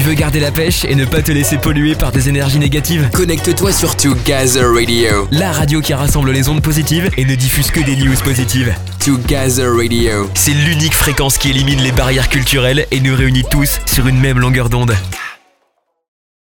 Tu veux garder la pêche et ne pas te laisser polluer par des énergies négatives Connecte-toi sur Together Radio. La radio qui rassemble les ondes positives et ne diffuse que des news positives. Together Radio. C'est l'unique fréquence qui élimine les barrières culturelles et nous réunit tous sur une même longueur d'onde.